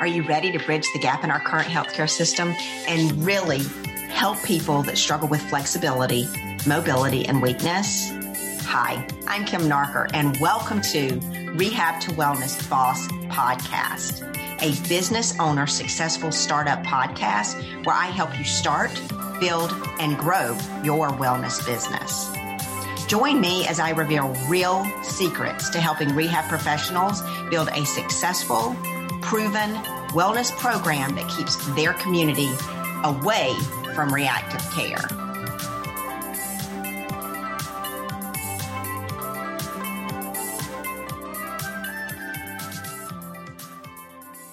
Are you ready to bridge the gap in our current healthcare system and really help people that struggle with flexibility, mobility, and weakness? Hi, I'm Kim Nartker, and welcome to Rehab to Wellness Boss podcast, a business owner successful startup podcast where I help you start, build, and grow your wellness business. Join me as I reveal real secrets to helping rehab professionals build a successful, proven wellness program that keeps their community away from reactive care.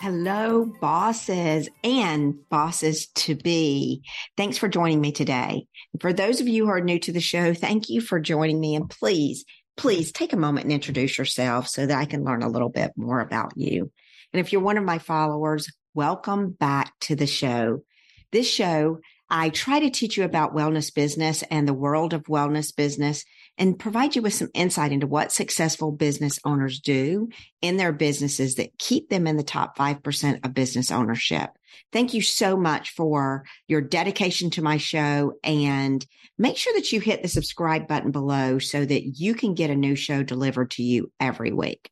Hello, bosses and bosses to be. Thanks for joining me today. For those of you who are new to the show, thank you for joining me. And please, please take a moment and introduce yourself so that I can learn a little bit more about you. And if you're one of my followers, welcome back to the show. This show, I try to teach you about wellness business and the world of wellness business and provide you with some insight into what successful business owners do in their businesses that keep them in the top 5% of business ownership. Thank you so much for your dedication to my show and make sure that you hit the subscribe button below so that you can get a new show delivered to you every week.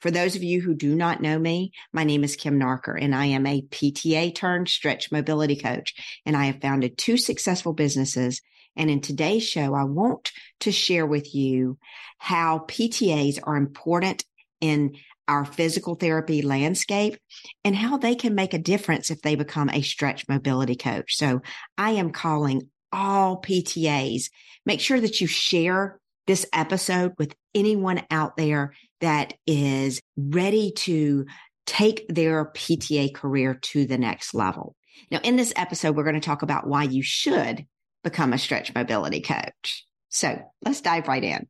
For those of you who do not know me, my name is Kim Nartker and I am a PTA turned stretch mobility coach. And I have founded two successful businesses. And in today's show, I want to share with you how PTAs are important in our physical therapy landscape and how they can make a difference if they become a stretch mobility coach. So I am calling all PTAs. Make sure that you share this episode with anyone out there that is ready to take their PTA career to the next level. Now, in this episode, we're going to talk about why you should become a stretch mobility coach. So let's dive right in.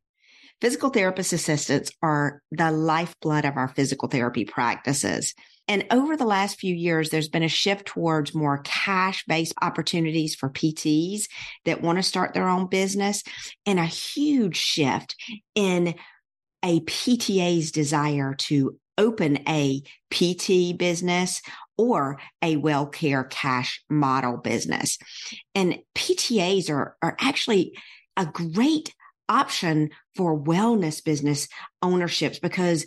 Physical therapist assistants are the lifeblood of our physical therapy practices. And over the last few years, there's been a shift towards more cash based opportunities for PTs that want to start their own business and a huge shift in a PTA's desire to open a PT business or a well care cash model business. And PTAs are, are actually a great option for wellness business ownerships because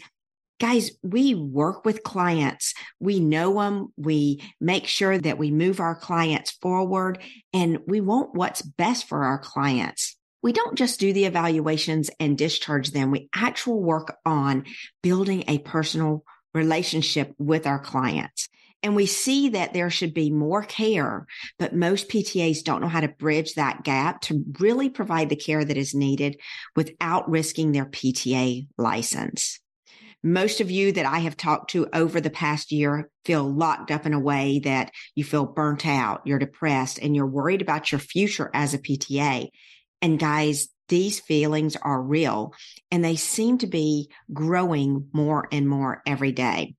guys, we work with clients. We know them. We make sure that we move our clients forward and we want what's best for our clients. We don't just do the evaluations and discharge them. We actually work on building a personal relationship with our clients. And we see that there should be more care, but most PTAs don't know how to bridge that gap to really provide the care that is needed without risking their PTA license. Most of you that I have talked to over the past year feel locked up in a way that you feel burnt out, you're depressed, and you're worried about your future as a PTA. And guys, these feelings are real and they seem to be growing more and more every day.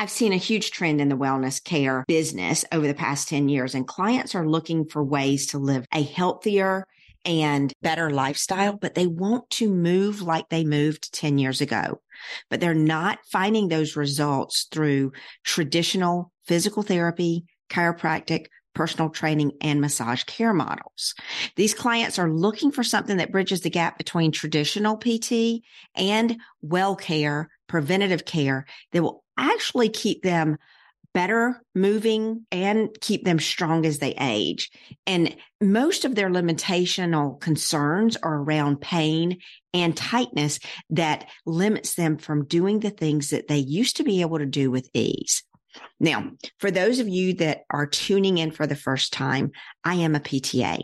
I've seen a huge trend in the wellness care business over the past 10 years, and clients are looking for ways to live a healthier and better lifestyle, but they want to move like they moved 10 years ago. But they're not finding those results through traditional physical therapy, chiropractic, personal training, and massage care models. These clients are looking for something that bridges the gap between traditional PT and well care, preventative care that will actually keep them better moving and keep them strong as they age. And most of their limitational concerns are around pain and tightness that limits them from doing the things that they used to be able to do with ease. Now, for those of you that are tuning in for the first time, I am a PTA.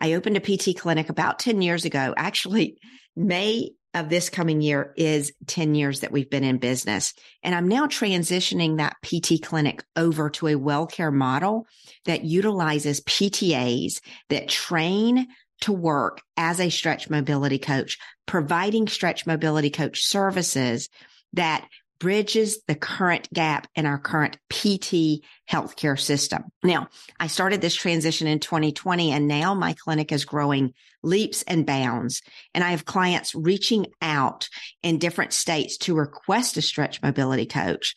I opened a PT clinic about 10 years ago, actually May of this coming year is 10 years that we've been in business. And I'm now transitioning that PT clinic over to a well care model that utilizes PTAs that train to work as a stretch mobility coach, providing stretch mobility coach services that bridges the current gap in our current PT healthcare system. Now, I started this transition in 2020 and now my clinic is growing leaps and bounds. And I have clients reaching out in different states to request a stretch mobility coach.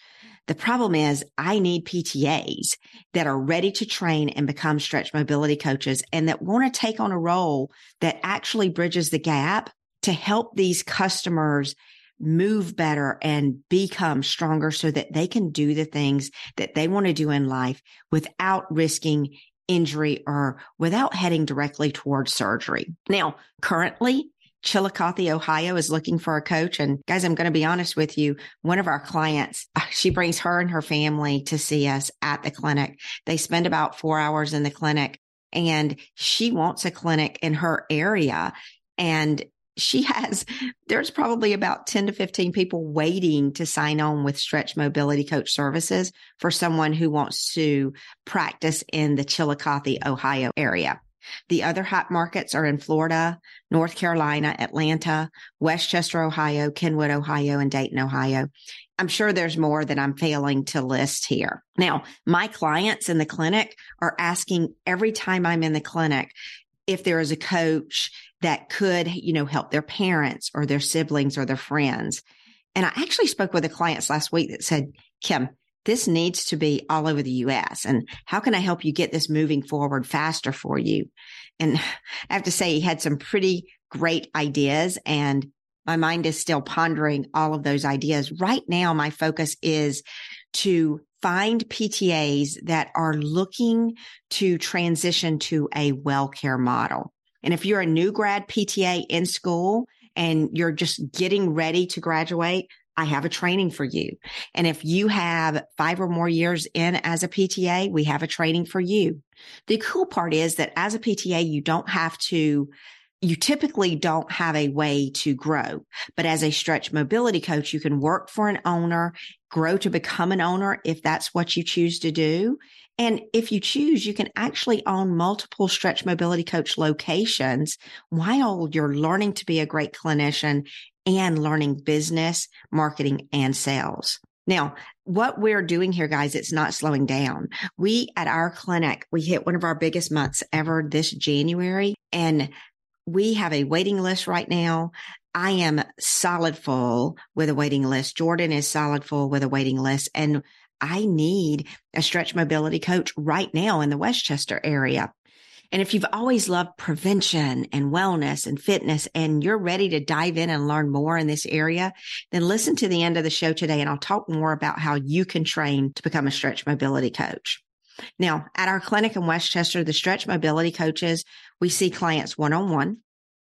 The problem is I need PTAs that are ready to train and become stretch mobility coaches and that want to take on a role that actually bridges the gap to help these customers move better and become stronger so that they can do the things that they want to do in life without risking injury or without heading directly towards surgery. Now, currently, Chillicothe, Ohio is looking for a coach. And guys, I'm going to be honest with you. One of our clients, she brings her and her family to see us at the clinic. They spend about four hours in the clinic and she wants a clinic in her area. And she has, there's probably about 10 to 15 people waiting to sign on with Stretch Mobility Coach Services for someone who wants to practice in the Chillicothe, Ohio area. The other hot markets are in Florida, North Carolina, Atlanta, Westchester, Ohio, Kenwood, Ohio, and Dayton, Ohio. I'm sure there's more that I'm failing to list here. Now, my clients in the clinic are asking every time I'm in the clinic if there is a coach that could, you know, help their parents or their siblings or their friends. And I actually spoke with a client last week that said, Kim, this needs to be all over the US. And how can I help you get this moving forward faster for you? And I have to say, he had some pretty great ideas and my mind is still pondering all of those ideas. Right now, my focus is to find PTAs that are looking to transition to a well care model. And if you're a new grad PTA in school and you're just getting ready to graduate, I have a training for you. And if you have five or more years in as a PTA, we have a training for you. The cool part is that as a PTA, you don't have to you typically don't have a way to grow. But as a stretch mobility coach, you can work for an owner, grow to become an owner if that's what you choose to do. And if you choose, you can actually own multiple stretch mobility coach locations while you're learning to be a great clinician and learning business, marketing, and sales. Now, what we're doing here, guys, it's not slowing down. We at our clinic, we hit one of our biggest months ever this January, and we have a waiting list right now. I am solid full with a waiting list. Jordan is solid full with a waiting list. And I need a stretch mobility coach right now in the Westchester area. And if you've always loved prevention and wellness and fitness and you're ready to dive in and learn more in this area, then listen to the end of the show today and I'll talk more about how you can train to become a stretch mobility coach. Now, at our clinic in Westchester, the stretch mobility coaches, we see clients one on one.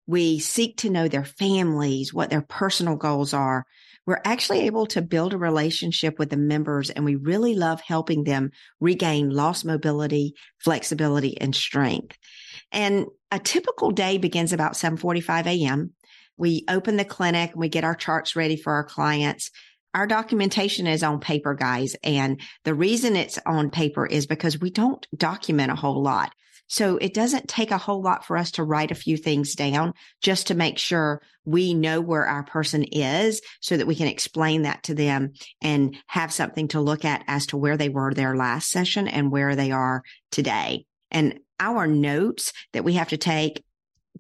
We seek to know their families, what their personal goals are, we're actually able to build a relationship with the members and we really love helping them regain lost mobility, flexibility, and strength. And a typical day begins about 7:45 a.m. We open the clinic and we get our charts ready for our clients. Our documentation is on paper, guys. And the reason it's on paper is because we don't document a whole lot. So it doesn't take a whole lot for us to write a few things down just to make sure we know where our person is so that we can explain that to them and have something to look at as to where they were their last session and where they are today. And our notes that we have to take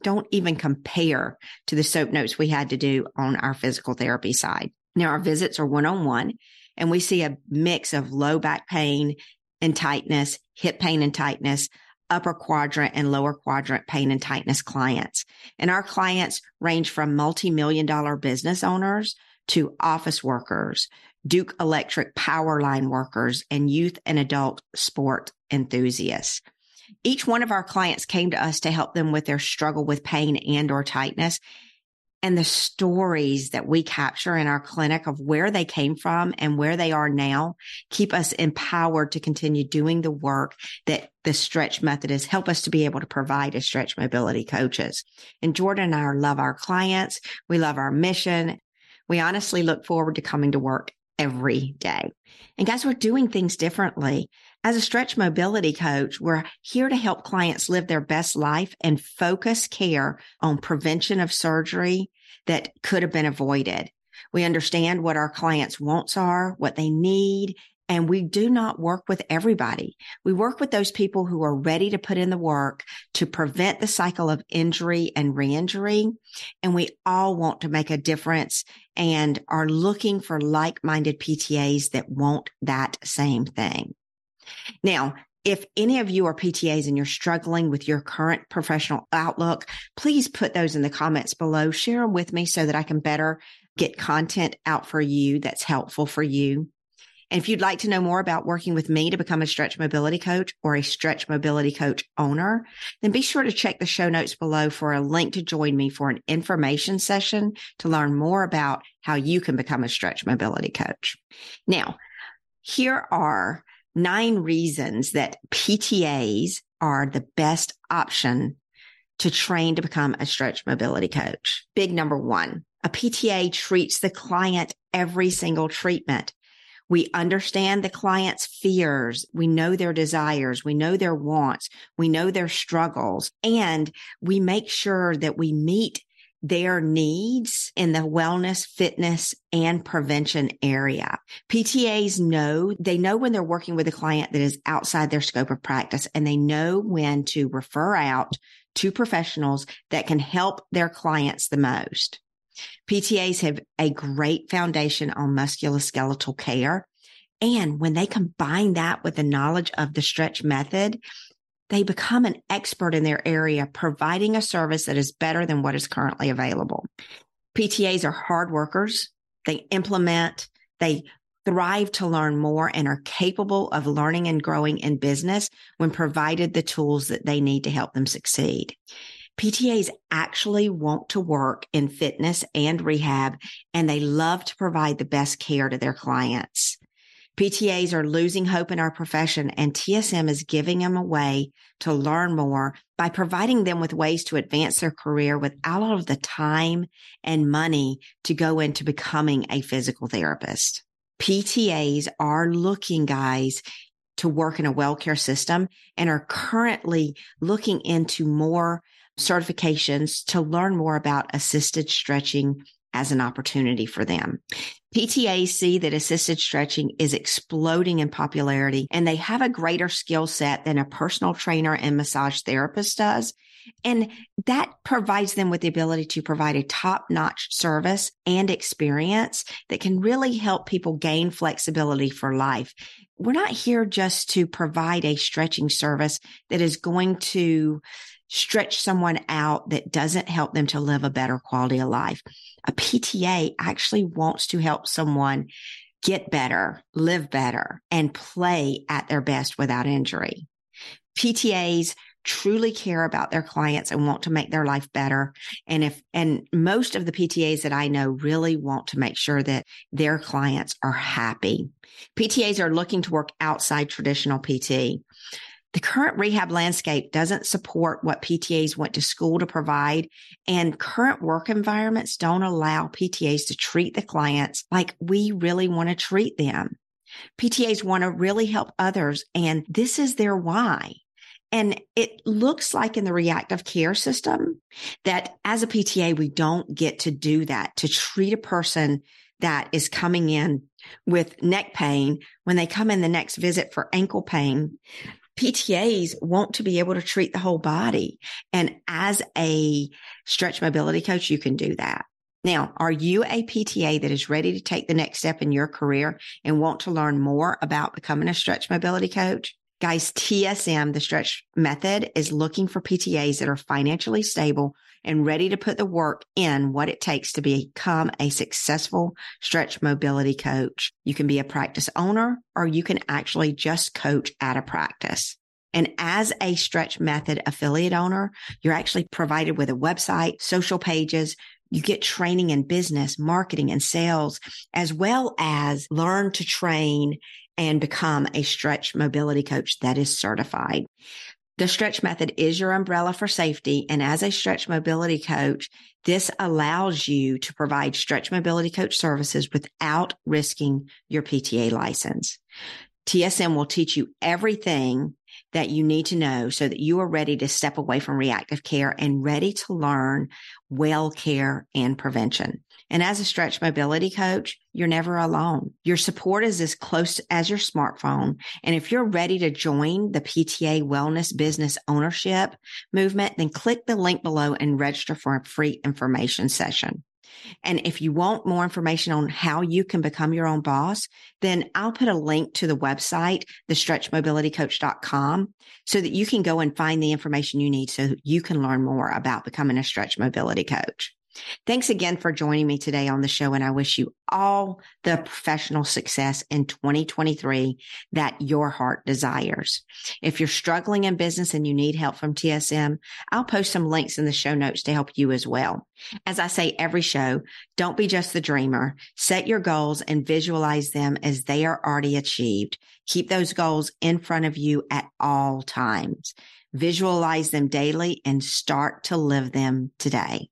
don't even compare to the SOAP notes we had to do on our physical therapy side. Now our visits are one on one and we see a mix of low back pain and tightness, hip pain and tightness, upper quadrant and lower quadrant pain and tightness clients. And our clients range from multi-million dollar business owners to office workers, Duke Electric power line workers, and youth and adult sport enthusiasts. Each one of our clients came to us to help them with their struggle with pain and or tightness and the stories that we capture in our clinic of where they came from and where they are now keep us empowered to continue doing the work that the stretch method methodists help us to be able to provide as stretch mobility coaches. And Jordan and I love our clients. We love our mission. We honestly look forward to coming to work every day. And guys, we're doing things differently. As a stretch mobility coach, we're here to help clients live their best life and focus care on prevention of surgery that could have been avoided. We understand what our clients' wants are, what they need, And we do not work with everybody. We work with those people who are ready to put in the work to prevent the cycle of injury and re-injury. And we all want to make a difference and are looking for like-minded PTAs that want that same thing. Now, if any of you are PTAs and you're struggling with your current professional outlook, please put those in the comments below. Share them with me so that I can better get content out for you that's helpful for you. And if you'd like to know more about working with me to become a stretch mobility coach or a stretch mobility coach owner, then be sure to check the show notes below for a link to join me for an information session to learn more about how you can become a stretch mobility coach. Now, here are nine reasons that PTAs are the best option to train to become a stretch mobility coach. Big number one, a PTA treats the client every single treatment. We understand the client's fears. We know their desires. We know their wants. We know their struggles and we make sure that we meet their needs in the wellness, fitness, and prevention area. PTAs know, they know when they're working with a client that is outside their scope of practice and they know when to refer out to professionals that can help their clients the most. PTAs have a great foundation on musculoskeletal care. And when they combine that with the knowledge of the stretch method, they become an expert in their area, providing a service that is better than what is currently available. PTAs are hard workers. They implement, they thrive to learn more and are capable of learning and growing in business when provided the tools that they need to help them succeed. PTAs actually want to work in fitness and rehab, and they love to provide the best care to their clients. PTAs are losing hope in our profession and TSM is giving them a way to learn more by providing them with ways to advance their career without all of the time and money to go into becoming a physical therapist. PTAs are looking guys to work in a well care system and are currently looking into more certifications to learn more about assisted stretching as an opportunity for them. See that assisted stretching is exploding in popularity and they have a greater skill set than a personal trainer and massage therapist does. And that provides them with the ability to provide a top notch service and experience that can really help people gain flexibility for life. We're not here just to provide a stretching service that is going to stretch someone out that doesn't help them to live a better quality of life. A PTA actually wants to help someone get better, live better, and play at their best without injury. PTAs truly care about their clients and want to make their life better. And if, and most of the PTAs that I know really want to make sure that their clients are happy. PTAs are looking to work outside traditional PT. The current rehab landscape doesn't support what PTAs went to school to provide, and current work environments don't allow PTAs to treat the clients like we really want to treat them. PTAs want to really help others, and this is their why. And it looks like in the reactive care system that as a PTA, we don't get to do that to treat a person that is coming in with neck pain when they come in the next visit for ankle pain. PTAs want to be able to treat the whole body. And as a stretch mobility coach, you can do that. Now, are you a PTA that is ready to take the next step in your career and want to learn more about becoming a stretch mobility coach? Guys, TSM, the stretch method is looking for PTAs that are financially stable and ready to put the work in what it takes to become a successful stretch mobility coach. You can be a practice owner or you can actually just coach at a practice. And as a stretch method affiliate owner, you're actually provided with a website, social pages, you get training in business, marketing and sales, as well as learn to train and become a stretch mobility coach that is certified. The stretch method is your umbrella for safety. And as a stretch mobility coach, this allows you to provide stretch mobility coach services without risking your PTA license. TSM will teach you everything that you need to know so that you are ready to step away from reactive care and ready to learn well care and prevention. And as a stretch mobility coach, you're never alone. Your support is as close as your smartphone. And if you're ready to join the PTA wellness business ownership movement, then click the link below and register for a free information session. And if you want more information on how you can become your own boss, then I'll put a link to the website, thestretchmobilitycoach.com, so that you can go and find the information you need so you can learn more about becoming a stretch mobility coach. Thanks again for joining me today on the show. And I wish you all the professional success in 2023 that your heart desires. If you're struggling in business and you need help from TSM, I'll post some links in the show notes to help you as well. As I say every show, don't be just the dreamer. Set your goals and visualize them as they are already achieved. Keep those goals in front of you at all times. Visualize them daily and start to live them today.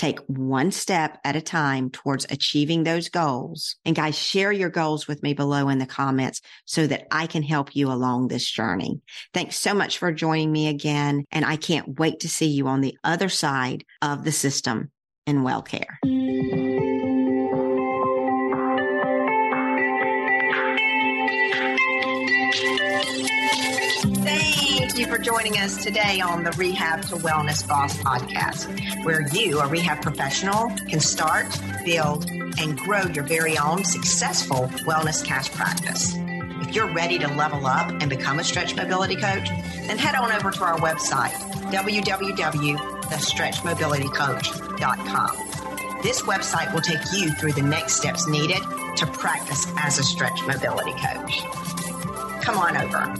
Take one step at a time towards achieving those goals. And guys, share your goals with me below in the comments so that I can help you along this journey. Thanks so much for joining me again. And I can't wait to see you on the other side of the system in well care. You for joining us today on the Rehab to Wellness Boss podcast, where you, a rehab professional, can start, build, and grow your very own successful wellness cash practice. If you're ready to level up and become a stretch mobility coach, then head on over to our website, www.thestretchmobilitycoach.com. This website will take you through the next steps needed to practice as a stretch mobility coach. Come on over.